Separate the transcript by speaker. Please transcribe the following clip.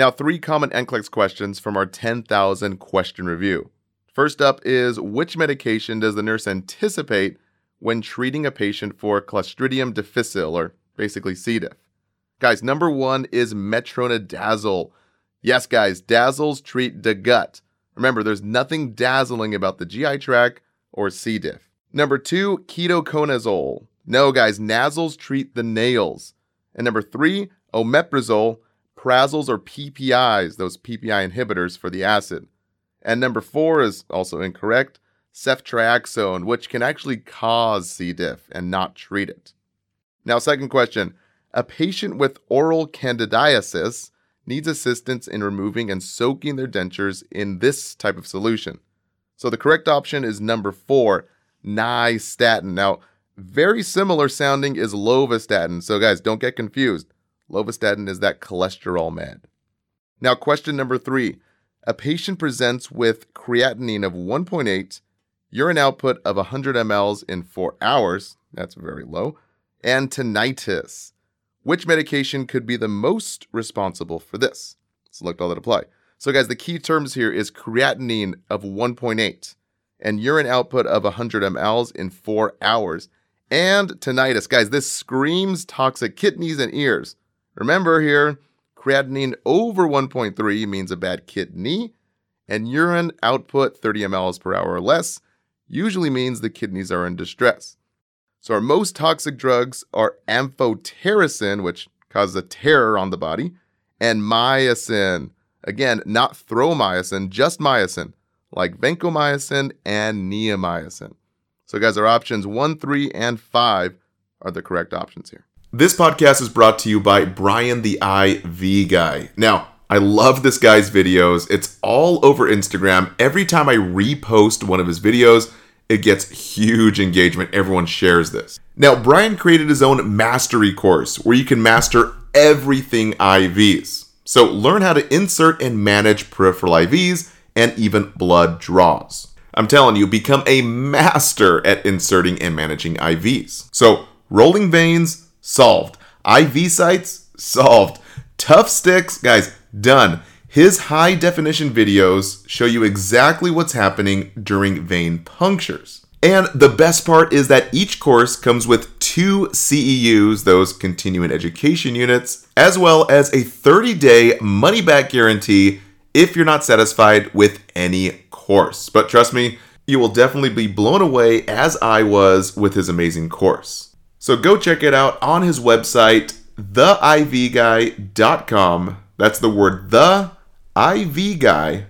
Speaker 1: Now, three common NCLEX questions from our 10,000 question review. First up is which medication does the nurse anticipate when treating a patient for Clostridium difficile, or basically C. diff? Guys, number one is metronidazole. Yes, guys, dazzles treat the gut. Remember, there's nothing dazzling about the GI tract or C. diff. Number two, ketoconazole. No, guys, nasals treat the nails. And number three, omeprazole, prazoles or PPIs, those PPI inhibitors for the acid. And number four is also incorrect, ceftriaxone, which can actually cause C. diff and not treat it. Now, second question a patient with oral candidiasis needs assistance in removing and soaking their dentures in this type of solution. So the correct option is number four, nystatin. Now, very similar sounding is lovastatin. So, guys, don't get confused. Lovastatin is that cholesterol med. Now, question number three a patient presents with creatinine of 1.8, urine output of 100 mLs in four hours. That's very low. And tinnitus. Which medication could be the most responsible for this? Select all that apply. So, guys, the key terms here is creatinine of 1.8 and urine output of 100 mLs in four hours. And tinnitus. Guys, this screams toxic kidneys and ears. Remember here, creatinine over 1.3 means a bad kidney, and urine output 30 mLs per hour or less usually means the kidneys are in distress. So, our most toxic drugs are amphotericin, which causes a tear on the body, and mycin. Again, not thromycin, just mycin, like vancomycin and neomycin. So, guys, our options one, three, and five are the correct options here. This podcast is brought to you by Brian the IV Guy. Now, I love this guy's videos. It's all over Instagram. Every time I repost one of his videos, it gets huge engagement. Everyone shares this. Now, Brian created his own mastery course where you can master everything IVs. So, learn how to insert and manage peripheral IVs and even blood draws. I'm telling you, become a master at inserting and managing IVs. So, rolling veins, solved. IV sites, solved. Tough sticks, guys, done. His high definition videos show you exactly what's happening during vein punctures. And the best part is that each course comes with two CEUs, those continuing education units, as well as a 30 day money back guarantee if you're not satisfied with any course. But trust me, you will definitely be blown away as I was with his amazing course. So go check it out on his website, theivguy.com. That's the word the ivguy.com.